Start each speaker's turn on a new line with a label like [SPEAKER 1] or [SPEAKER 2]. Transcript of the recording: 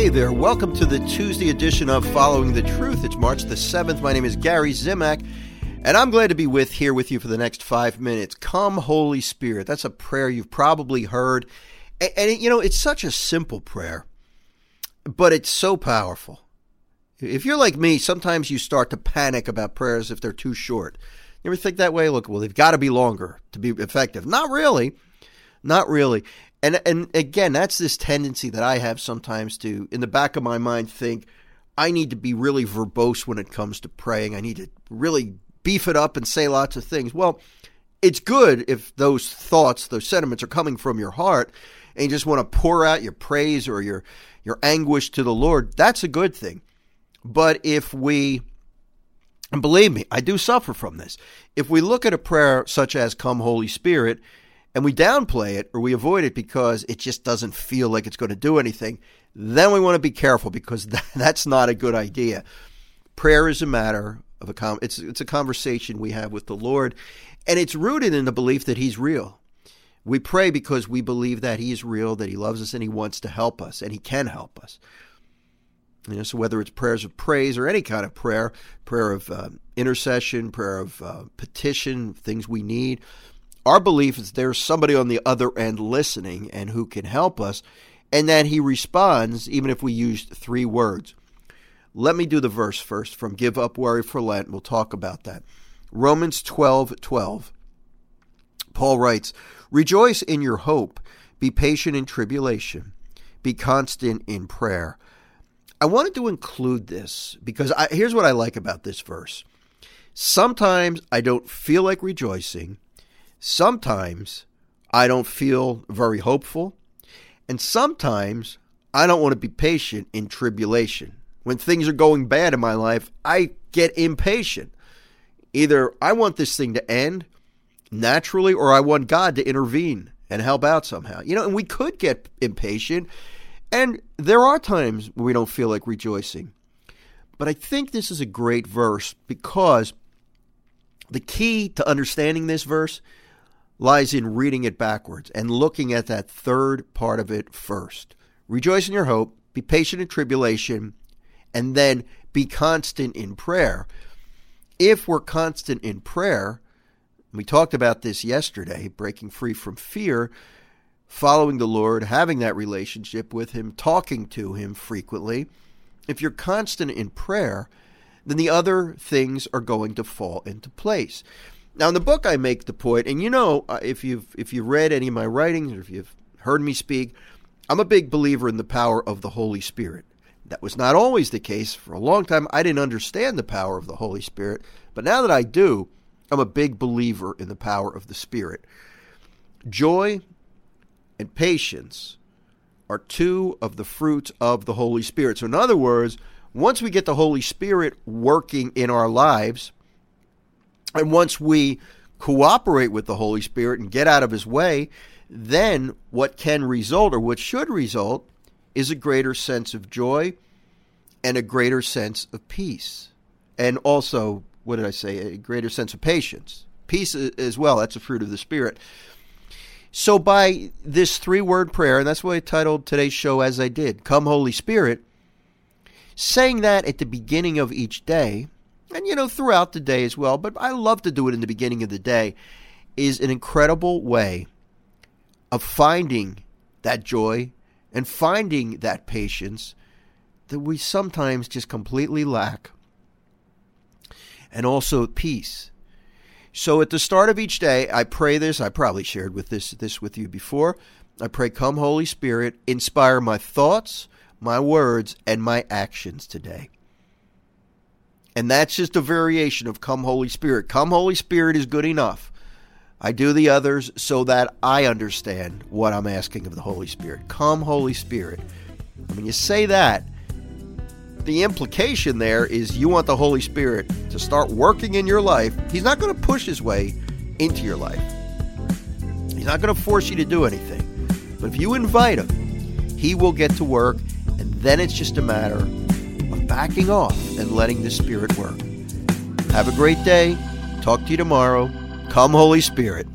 [SPEAKER 1] Hey there, welcome to the Tuesday edition of Following the Truth. It's March the 7th. My name is Gary Zimak, and I'm glad to be with here with you for the next five minutes. Come, Holy Spirit. That's a prayer you've probably heard. And, and you know, it's such a simple prayer, but it's so powerful. If you're like me, sometimes you start to panic about prayers if they're too short. You ever think that way? Look, well, they've got to be longer to be effective. Not really. Not really. And and again, that's this tendency that I have sometimes to, in the back of my mind, think I need to be really verbose when it comes to praying. I need to really beef it up and say lots of things. Well, it's good if those thoughts, those sentiments are coming from your heart and you just want to pour out your praise or your your anguish to the Lord. That's a good thing. But if we and believe me, I do suffer from this. If we look at a prayer such as Come Holy Spirit and we downplay it or we avoid it because it just doesn't feel like it's going to do anything, then we want to be careful because that's not a good idea. Prayer is a matter of a com- it's it's a conversation we have with the Lord, and it's rooted in the belief that He's real. We pray because we believe that He is real, that He loves us, and He wants to help us, and He can help us. You know, so whether it's prayers of praise or any kind of prayer, prayer of uh, intercession, prayer of uh, petition, things we need, our belief is there's somebody on the other end listening and who can help us, and that he responds even if we used three words. Let me do the verse first from Give Up Worry for Lent. We'll talk about that. Romans 12 12. Paul writes, Rejoice in your hope, be patient in tribulation, be constant in prayer. I wanted to include this because I, here's what I like about this verse. Sometimes I don't feel like rejoicing Sometimes I don't feel very hopeful, and sometimes I don't want to be patient in tribulation. When things are going bad in my life, I get impatient. Either I want this thing to end naturally or I want God to intervene and help out somehow. You know, and we could get impatient, and there are times when we don't feel like rejoicing. But I think this is a great verse because the key to understanding this verse lies in reading it backwards and looking at that third part of it first. Rejoice in your hope, be patient in tribulation, and then be constant in prayer. If we're constant in prayer, we talked about this yesterday, breaking free from fear, following the Lord, having that relationship with Him, talking to Him frequently. If you're constant in prayer, then the other things are going to fall into place. Now, in the book, I make the point, and you know, uh, if you've if you've read any of my writings or if you've heard me speak, I'm a big believer in the power of the Holy Spirit. That was not always the case. For a long time, I didn't understand the power of the Holy Spirit, but now that I do, I'm a big believer in the power of the Spirit. Joy and patience are two of the fruits of the Holy Spirit. So, in other words, once we get the Holy Spirit working in our lives, and once we cooperate with the Holy Spirit and get out of his way, then what can result or what should result is a greater sense of joy and a greater sense of peace. And also, what did I say? A greater sense of patience. Peace as well. That's a fruit of the Spirit. So, by this three word prayer, and that's why I titled today's show as I did Come, Holy Spirit, saying that at the beginning of each day, and you know throughout the day as well, but I love to do it in the beginning of the day, is an incredible way of finding that joy and finding that patience that we sometimes just completely lack. And also peace. So at the start of each day, I pray this. I probably shared with this this with you before. I pray, "Come, Holy Spirit, inspire my thoughts, my words, and my actions today." And that's just a variation of Come Holy Spirit. Come Holy Spirit is good enough. I do the others so that I understand what I'm asking of the Holy Spirit. Come Holy Spirit. When you say that, the implication there is you want the Holy Spirit to start working in your life. He's not going to push his way into your life. He's not going to force you to do anything. But if you invite him, he will get to work, and then it's just a matter backing off and letting the Spirit work. Have a great day. Talk to you tomorrow. Come, Holy Spirit.